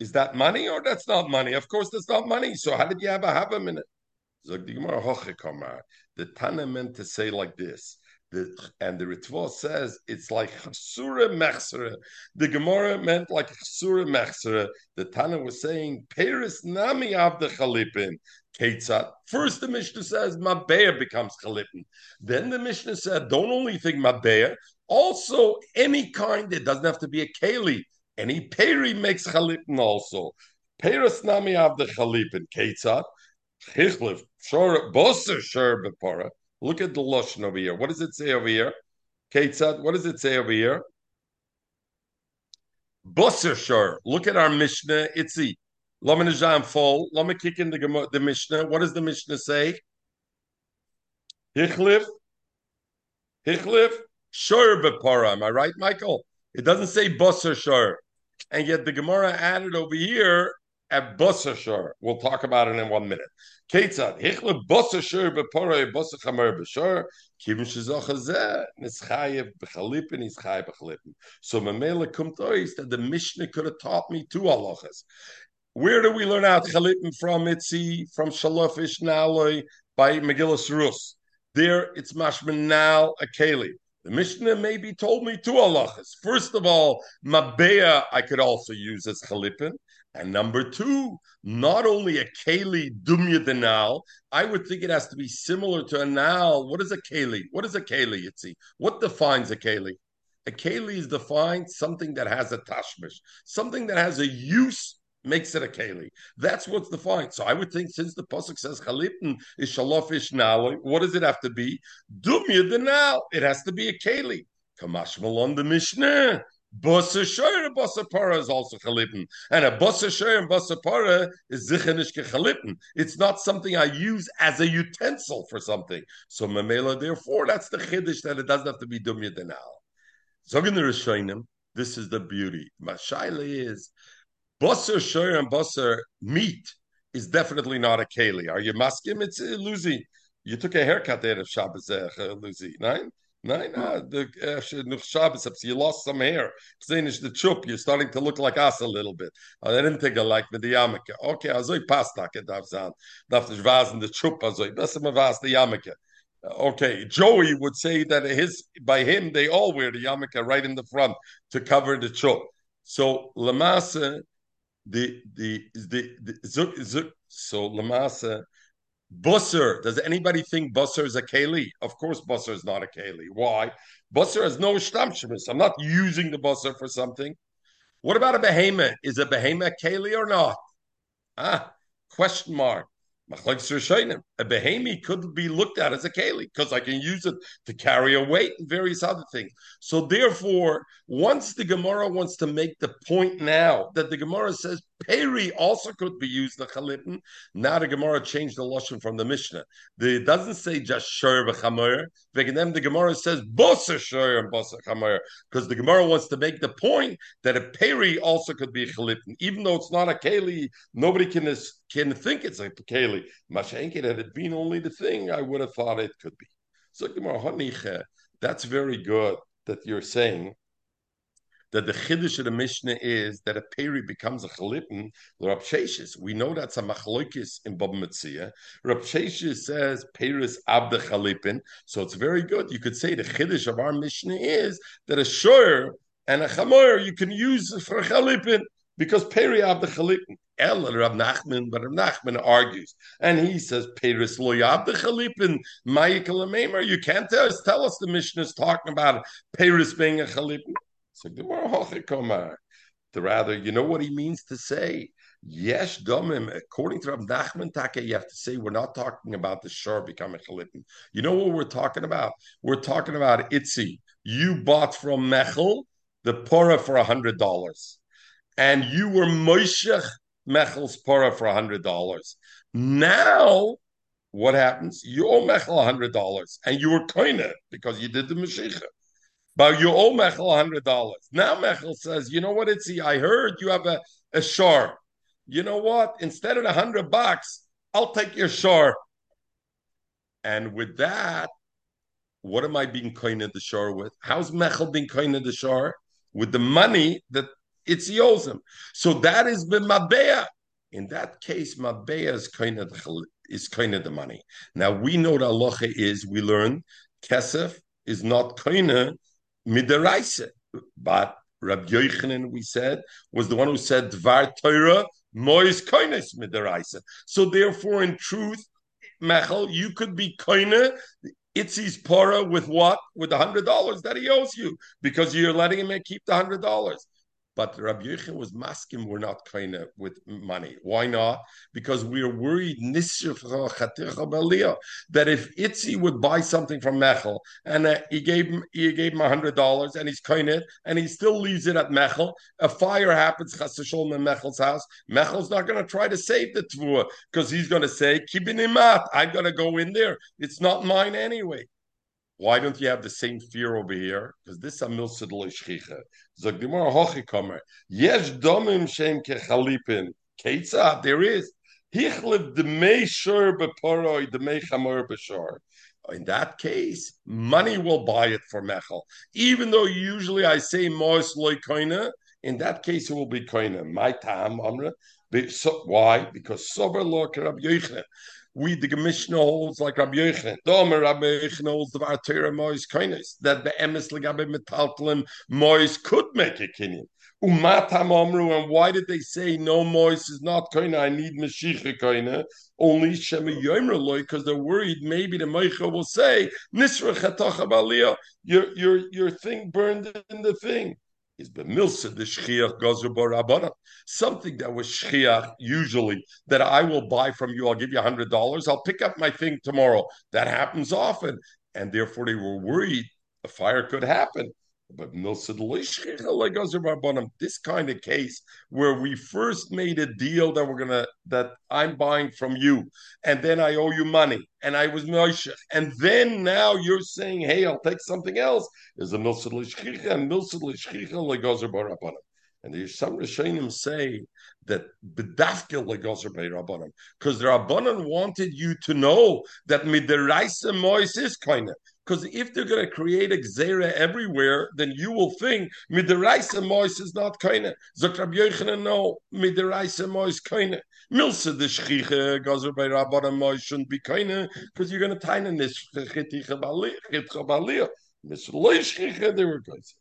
Is that money or that's not money? Of course, that's not money. So how did you have a minute? The Tana meant to say like this. The, and the Ritva says it's like Chasura Mechsera. The Gemara meant like Chasura Mechsera. The Tana was saying, Paris Nami of the Chalipin. Ketzat. First, the Mishnah says Mabeya becomes Chalipin. Then the Mishnah said, don't only think Mabeya, also any kind, it doesn't have to be a Keli. Any peri makes chalipin also. Peris nami of the chalipin. Ketzat. Chichlif. Shor boser shor bepara. Look at the lashon over here. What does it say over here? Ketzat. What does it say over here? Boser shor. Look at our Mishnah. It's the Lama Nijam fall. Lama kick in the, the Mishnah. What does the Mishnah say? Hichlif. Hichlif. Shor bepara. Am I right, Michael? It doesn't say boser shor and yet the Gemara added over here at Bosashar. We'll talk about it in one minute. Ketzad hichle Bosashar bepore Bosachamer nischayev. So Mamela kumt that the Mishnah could have taught me two halachas. Where do we learn out chalipin from Itzi, from Shalofish Naloi by Megillus Rus? There it's mashman now a keli. The Mishnah maybe told me two halachas. First of all, mabeya I could also use as chalipin. And number two, not only a keli dumya denal, I would think it has to be similar to a nal. What is a keli? What is a keli, Itzi? What defines a keli? A keli is defined something that has a tashmish, something that has a use makes it a keli. That's what's defined. So I would think since the pasuk says chalipin is shalofish nali, what does it have to be? Dumya denal. It has to be a keli. Kamash malon the mishnah. Bossa shoyer and para is also chalipin, and a bossa shoyer and bossa para is zichenish chalipin. It's not something I use as a utensil for something. So mamela, therefore, that's the chiddush that it doesn't have to be dumya denal. Zogin the Rishonim, this is the beauty. Mashaila is Basar shor and basar meat is definitely not a keli. Are you maskim? It's uh, Lucy. You took a haircut there of Shabbos, uh, Lucy. Nine? Nine? Uh, the uh, Shabbos, you lost some hair. Finish the chup. You're starting to look like us a little bit. I didn't think I like the yamaka. Okay, azoy pasta ke davzan. Daf the vasen the chup azoy. Besser me vas the yamaka. Okay, Joey would say that his by him they all wear the yarmulke right in the front to cover the chup. So lamasa, the the the, the zuk, zuk, so lamasa, busser. Does anybody think busser is a keli? Of course, busser is not a keli. Why? Busser has no shtamshemis. I'm not using the busser for something. What about a behemoth? Is a behemoth keli or not? Ah, question mark. A behemi could be looked at as a keli because I can use it to carry a weight and various other things. So therefore, once the Gemara wants to make the point now that the Gemara says peri also could be used the chalipin, now the Gemara changed the lashon from the Mishnah. The, it doesn't say just shor v'chamer. Then the Gemara says bosa shor and bosa chamer because the Gemara wants to make the point that a peri also could be a even though it's not a keli. Nobody can can think it's a keli. Mashenkin had it been only the thing, I would have thought it could be. So Gemara, that's very good that you're saying that the chiddush of the Mishnah is that a peri becomes a chalipin. Rab Sheshes, we know that's a machloikis in Bava Metzia. Rab Sheshes says peris abda chalipin, so it's very good. You could say the chiddush of our Mishnah is that a shor and a chamoyer you can use for chalipin because peri abda chalipin. El Rav Nachman, but Rav Nachman argues, and he says, "Peris the chalipin ma'ikal You can't tell us. Tell us the Mishnah is talking about Peris being a chalipin. So the rather, you know what he means to say. Yes, domim. According to Rav Nachman Take, you have to say we're not talking about the shor becoming chalipin. You know what we're talking about? We're talking about itzi. You bought from Mechel the pora for a hundred dollars, and you were moishech Mechel's pora for a hundred dollars. Now, what happens? You owe Mechel a hundred dollars, and you were koine because you did the Mashiach. But you owe Mechel hundred dollars. Now Mechel says, you know what? It's I heard you have a, a shar. You know what? Instead of a hundred bucks, I'll take your shar. And with that, what am I being koine the shar with? How's Mechel being koine the shar? With the money that it's him. So that is the Mabea. In that case, Mabea is kind of the, is kind of the money. Now we know the halacha is we learn kesef is not kind midaraisa, but Rabbi Yochanan we said was the one who said dvar Torah mois koines midaraisa. So therefore, in truth, Mechel, you could be koine Itzi's para with what? With the hundred dollars that he owes you because you're letting him keep the hundred dollars. But Rabbi Yechon was masking we're not of with money. Why not? Because we are worried that if Itzi would buy something from Mechel and uh, he gave him he gave him hundred dollars and he's of and he still leaves it at Mechel, a fire happens in Mechel's house. Mechel's not going to try to save the tvua because he's going to say kibinimat. I'm going to go in there. It's not mine anyway. Why don't you have the same fear over here? Because this is a milsid loishchicha. Zog dimor hochikomer. Yes, domim shem kechalipin. Ketzah, there is. Hichlev the mei shur beporoi, the chamor b'shor. In that case, money will buy it for Mechel. Even though usually I say mois loy koina, in that case it will be koina. My tam amra why? Because sober law Rabbi Yochanan. We the Mishnah holds like Rabbi Yochanan. Domer Rabbi Yochanan holds the Vartera Mois kindness that the emes legabe metaltlim Mois could make a kinyan. Umatam Omru, and why did they say no Mois is not koina? I need Mashiach koina. Only Shema Yomer because they're worried maybe the Meicha will say Nisra Chatocha Your your your thing burned in the thing is bemilsa the shchiach gozer barabana. Something that was shchiach usually that I will buy from you. I'll give you a hundred dollars. I'll pick up my thing tomorrow. That happens often, and therefore they were worried a fire could happen. But this kind of case where we first made a deal that we're gonna that I'm buying from you, and then I owe you money, and I was Moshe, and then now you're saying, "Hey, I'll take something else." Is a milsad and milsad. And there's some Rishonim say that bedafke legozer barabanim because the Rabbanan wanted you to know that midiraisa mois is kind of because if they're going to create a gzera everywhere, then you will think midiraisa mois is not kaina. Zakrab Yochanan no midiraisa mois kaina. Milsa the shchicha gazer by rabbanim mois shouldn't be kaina because you're going to tie in this chiticha balia. They were guys.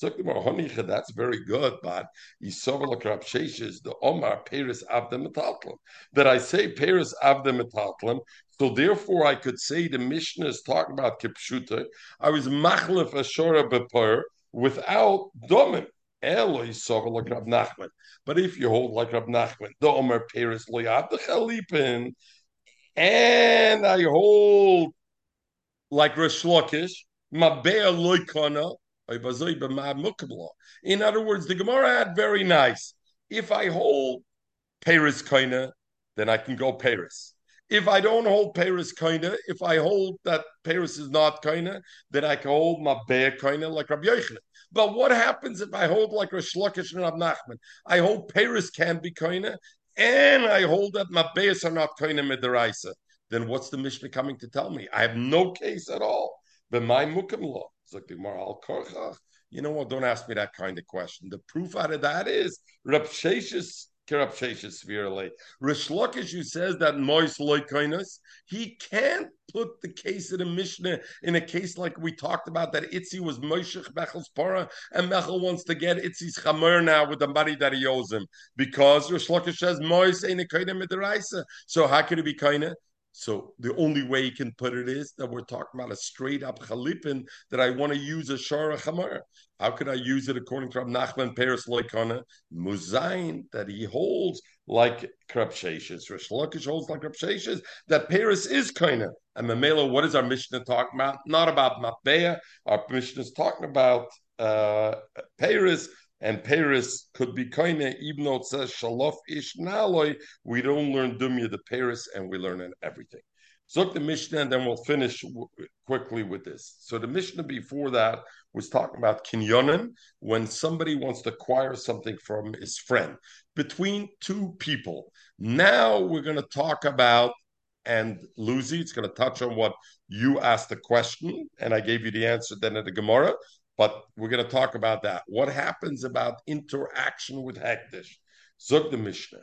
That's very good, but the Omar Paris Avda Metaltlim. That I say Paris Avda Metaltlim, so therefore I could say the Mishnah is talking about Kipshuta. I was Machlef Ashora Bepur without Domin. Eloi Sovel like Nachman. But if you hold like Rab Nachman, the Omar Paris Loyab the Chalipin, and I hold like Rish Lakish, Mabea Loikana, in other words, the Gemara had very nice. If I hold Paris Kaina, then I can go Paris. If I don't hold Paris Kaina, if I hold that Paris is not Kaina, then I can hold my Be'er Kaina like Rabbi Yochanan. But what happens if I hold like Rosh Lakish and Rab Nachman? I hold Paris can be Kaina, and I hold that my Be'ers are not Kaina Midaraisa. Then what's the Mishnah coming to tell me? I have no case at all. But my Mukim law. You know what? Don't ask me that kind of question. The proof out of that is Rab Sheshes Rab Sheshes severely. Rishlokish, who says that Mois Loikainas, he can't put the case of the Mishnah in a case like we talked about that Itzi was Moishech Mechel's Para, and Mechel wants to get Itzi's Chamer now with the money that he owes him because Rish Lakish says Mois ain't a kaina. So how could it be kaina? So the only way you can put it is that we're talking about a straight up chalipin that I want to use a shara chamar. How could I use it according to Rab Nachman Paris Loikana Muzain that he holds like Krapsheshes, Rish Lakish holds like Krapsheshes that Paris is kaina. And Mamela, what is our Mishnah talking about? Not about Matbeya. Our Mishnah is talking about uh, Paris and Paris could be kaina, even though it says shalof ish naloi, we don't learn dumya the Paris, and we learn in everything. So the Mishnah, and then we'll finish w- quickly with this. So the Mishnah before that was talking about kinyonin, when somebody wants to acquire something from his friend between two people. Now we're going to talk about, and Lucy, it's going to touch on what you asked the question, and I gave you the answer then at the Gemara. But we're going to talk about that. What happens about interaction with Hekdesh? Zog the Mishnah.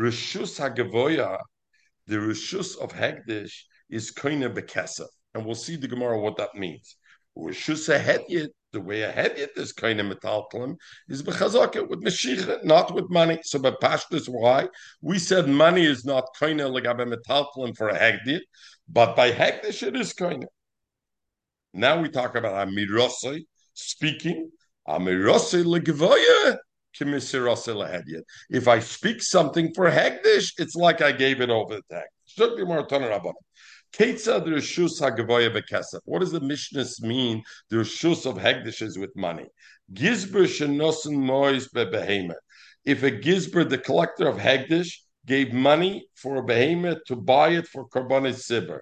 Rishus HaGavoya, the Rishus of Hekdesh is Koine Bekesef. And we'll see the Gemara what that means. Rishus HaHedyet, the way a Hedyet is Koine Metaltlim, is Bechazaka with Meshicha, not with money. So by Pashtus, why? We said money is not Koine Legabe Metaltlim for a Hekdyet, but by Hekdesh it is Koine. Now we talk about Amirosai, speaking, if I speak something for Hegdish, it's like I gave it over the tag. What does the Mishnah mean? The Rishus of Hegdish is with money. If a Gizber, the collector of Hegdish, gave money for a behemoth to buy it for Karbonis Sibber,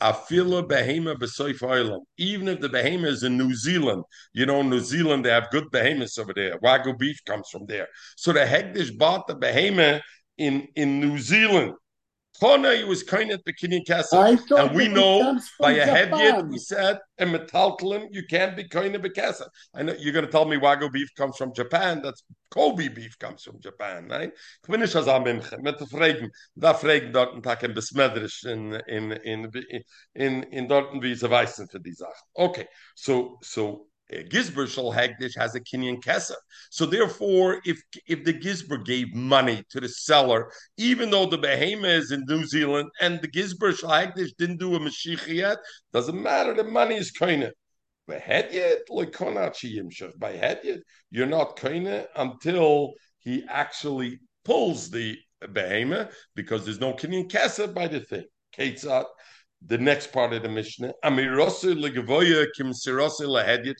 Afila behema b'soif Even if the behema is in New Zealand, you know, New Zealand, they have good behemoths over there. Wagyu beef comes from there. So the Hegdish bought the behema in, in New Zealand. Kona, he was kind at Bikini thought And we know by a head yet, we said, and metaltlim, you can't be kind of Castle. I know you're going to tell me Wagyu beef comes from Japan. That's Kobe beef comes from Japan, right? Ich bin nicht als am Mimche, mit der Fragen, da fragen dort ein Tag in Besmedrisch in, in, in, in, in dort, wie sie weißen für die Sachen. Okay, so, so, uh, Gizber Shal Hagdish has a Kenyan Kesef. So therefore, if if the Gizber gave money to the seller, even though the Behema is in New Zealand and the Gizber Shal Hagdish didn't do a Mashiach yet, doesn't matter. The money is like By yet, you're not kind until he actually pulls the Behema because there's no Kenyan Kesef by the thing. Ketzat the next part of the Mishnah.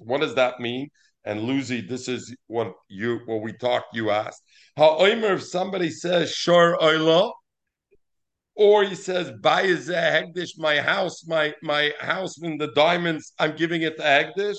What does that mean? And Lucy, this is what you what we talked. You asked how Omer if somebody says Shor Oila, or he says buy Hegdish, my house, my my house in the diamonds, I'm giving it to Hegdish.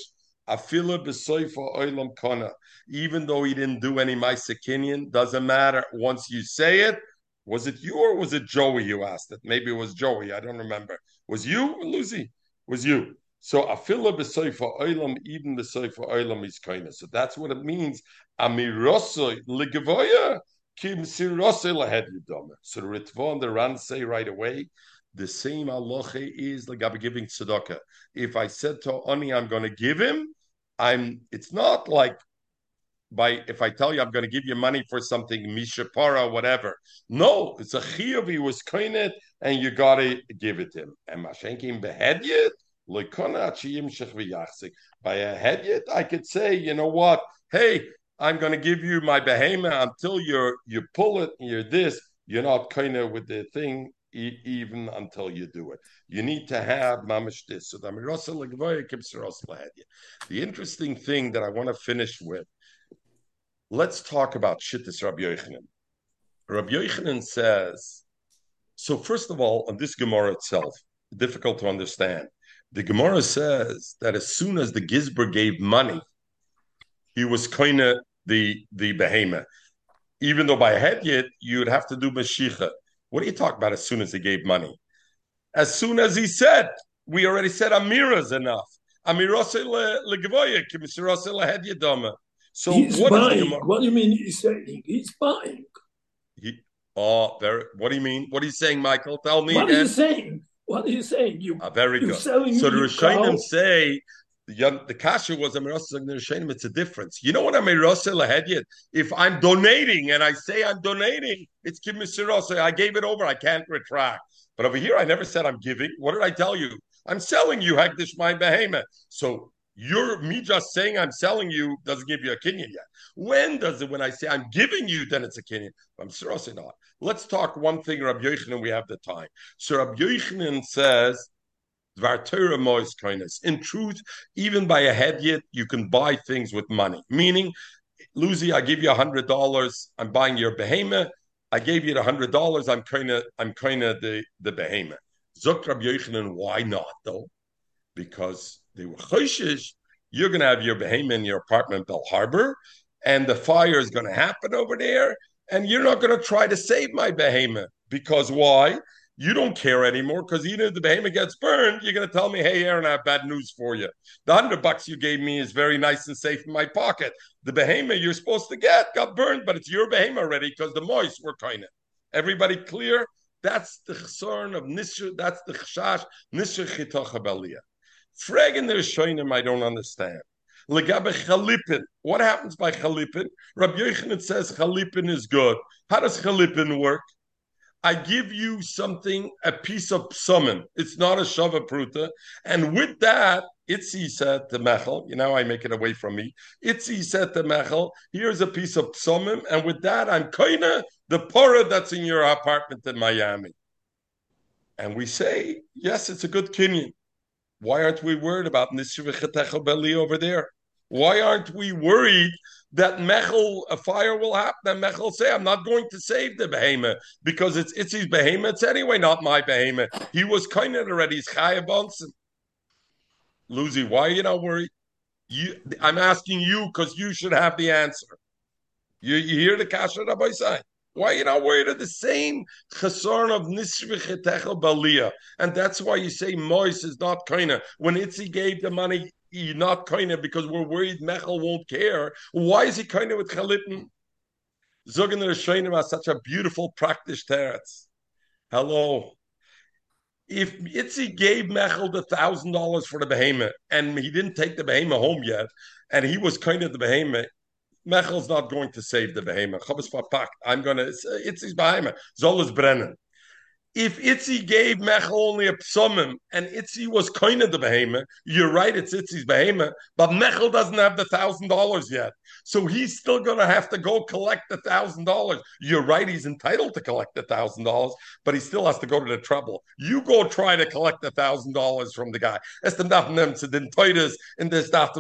Afila b'soifa oilam. Even though he didn't do any Maisekinian, doesn't matter. Once you say it, was it you or was it Joey you asked it? Maybe it was Joey. I don't remember. Was you, Lucy? Was you? So afila b'soifa oilam, even b'soifa oilam is kind So that's what it means. Amirosoi ligavoya kim sirosoi lahed yudome. So the Ritva and the Ran say right away, the same aloche is like I'm giving tzedakah. If I said to Oni, I'm going to give him, I'm. It's not like by if I tell you I'm going to give you money for something, mishapara, whatever. No, it's a chiyuv. He was koinet, and you got to give it him. And mashenkim behedyet by a hedyet, I could say, you know what? Hey, I'm going to give you my behema until you're you pull it. And you're this. You're not koinet with the thing even until you do it. You need to have mamish this. So the interesting thing that I want to finish with let's talk about Shittis Rabbi Yochanan. Rabbi Yochanan says, so first of all, on this Gemara itself, difficult to understand. The Gemara says that as soon as the Gizber gave money, he was kind of the the behemoth. Even though by head yet you'd have to do Mashiach. What are you talking about as soon as he gave money? As soon as he said, we already said Amira's enough. Amirose lehed yedoma. So he's what buying. Gemara- What do you mean he's saying? He's buying. He, oh, very. What do you mean? What are you saying, Michael? Tell me. What are you saying? What are you saying? You Ah, very you're good. selling So the me Rishonim say the young, the kasha was Amirasa the Rishonim. It's a difference. You know what I'm a Amirasa lahedyet? If I'm donating and I say I'm donating, it's kimisirasa. I gave it over. I can't retract. But over here, I never said I'm giving. What did I tell you? I'm selling you Hagdish my behemoth. So you're me just saying I'm selling you doesn't give you a kinyan yet. When does it? When I say I'm giving you, then it's a kinyan. I'm seriously not. Let's talk one thing, Rabbi Yochanan. We have the time. So Rabbi Yochanan says. In truth, even by a head yet, you can buy things with money. Meaning, Lucy, I give you a hundred dollars. I'm buying your behemoth. I gave you the hundred dollars. I'm kind of, I'm kind of the the behemoth. Zok Rabbi Yochanan, why not though? Because they were choishish. You're going to have your behemoth in your apartment, Bal Harbor, and the fire is going to happen over there, and you're not going to try to save my behemoth because why? You don't care anymore because even if the behemoth gets burned, you're going to tell me, "Hey, Aaron, I have bad news for you. The hundred bucks you gave me is very nice and safe in my pocket. The behemoth you're supposed to get got burned, but it's your behemoth already because the moist were kind of. Everybody clear? That's the chsorn of nisr. That's the chashash nisr chitocha Fragging the Rishonim, I don't understand. Legabe chalipin. What happens by chalipin? Rabbi Yochanan says chalipin is good. How does chalipin work? I give you something, a piece of psumen. It's not a shava pruta. And with that, Itzi said to Mechel, you know, I make it away from me. Itzi said to Mechel, here's a piece of psumim. And with that, I'm kaina the pora that's in your apartment in Miami. And we say, yes, it's a good kinyan. Why aren't we worried about Nisrivichatecha Beli over there? Why aren't we worried that Mechel, a fire will happen? And Mechel say, I'm not going to save the behemoth because it's it's his behemoth. It's anyway not my behemoth. He was kind of already. He's Chaya Bonson. Lucy, why are you not worried? You, I'm asking you because you should have the answer. You, you hear the kasha Rabbi say? Why are you not worried of the same chesron of nisvichetecha balia? And that's why you say Mois is not of when Itzi gave the money. You're not of because we're worried Mechel won't care. Why is he of with Chalipin? Zogan Rishonim has such a beautiful practice teretz. Hello. If Itzi gave Mechel the thousand dollars for the behemoth and he didn't take the behemoth home yet, and he was kind of the behemoth, Mechel's not going to save the behemoth. I'm going to, Itzi's behemoth. Zolas brennen. If Itzi gave Mechel only a psumim and Itzi was kind of the behemoth, you're right, it's Itzi's behemoth, but Mechel doesn't have the thousand dollars yet. So he's still going to have to go collect the thousand dollars. You're right, he's entitled to collect the thousand dollars, but he still has to go to the trouble. You go try to collect the thousand dollars from the guy. Estem daf nem to den toides in this daf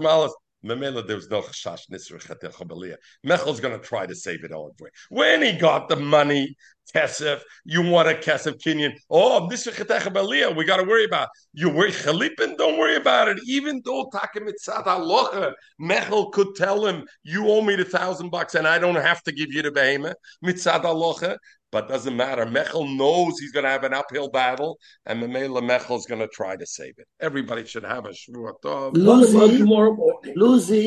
Memela, there was no chashash nisr Mechel's going to try to save it all anyway. When he got the money, kesef, you want a kesef kinyan. Oh, nisr we got to worry about. You worry chalipin, don't worry about it. Even though takim mitzad halacha, Mechel could tell him, you owe me the thousand bucks and I don't have to give you the behemoth. Mitzad halacha, but doesn't matter. Mechel knows he's going to have an uphill battle, and Memela Mechel is going to try to save it. Everybody should have a shvuah Lucy, Lucy,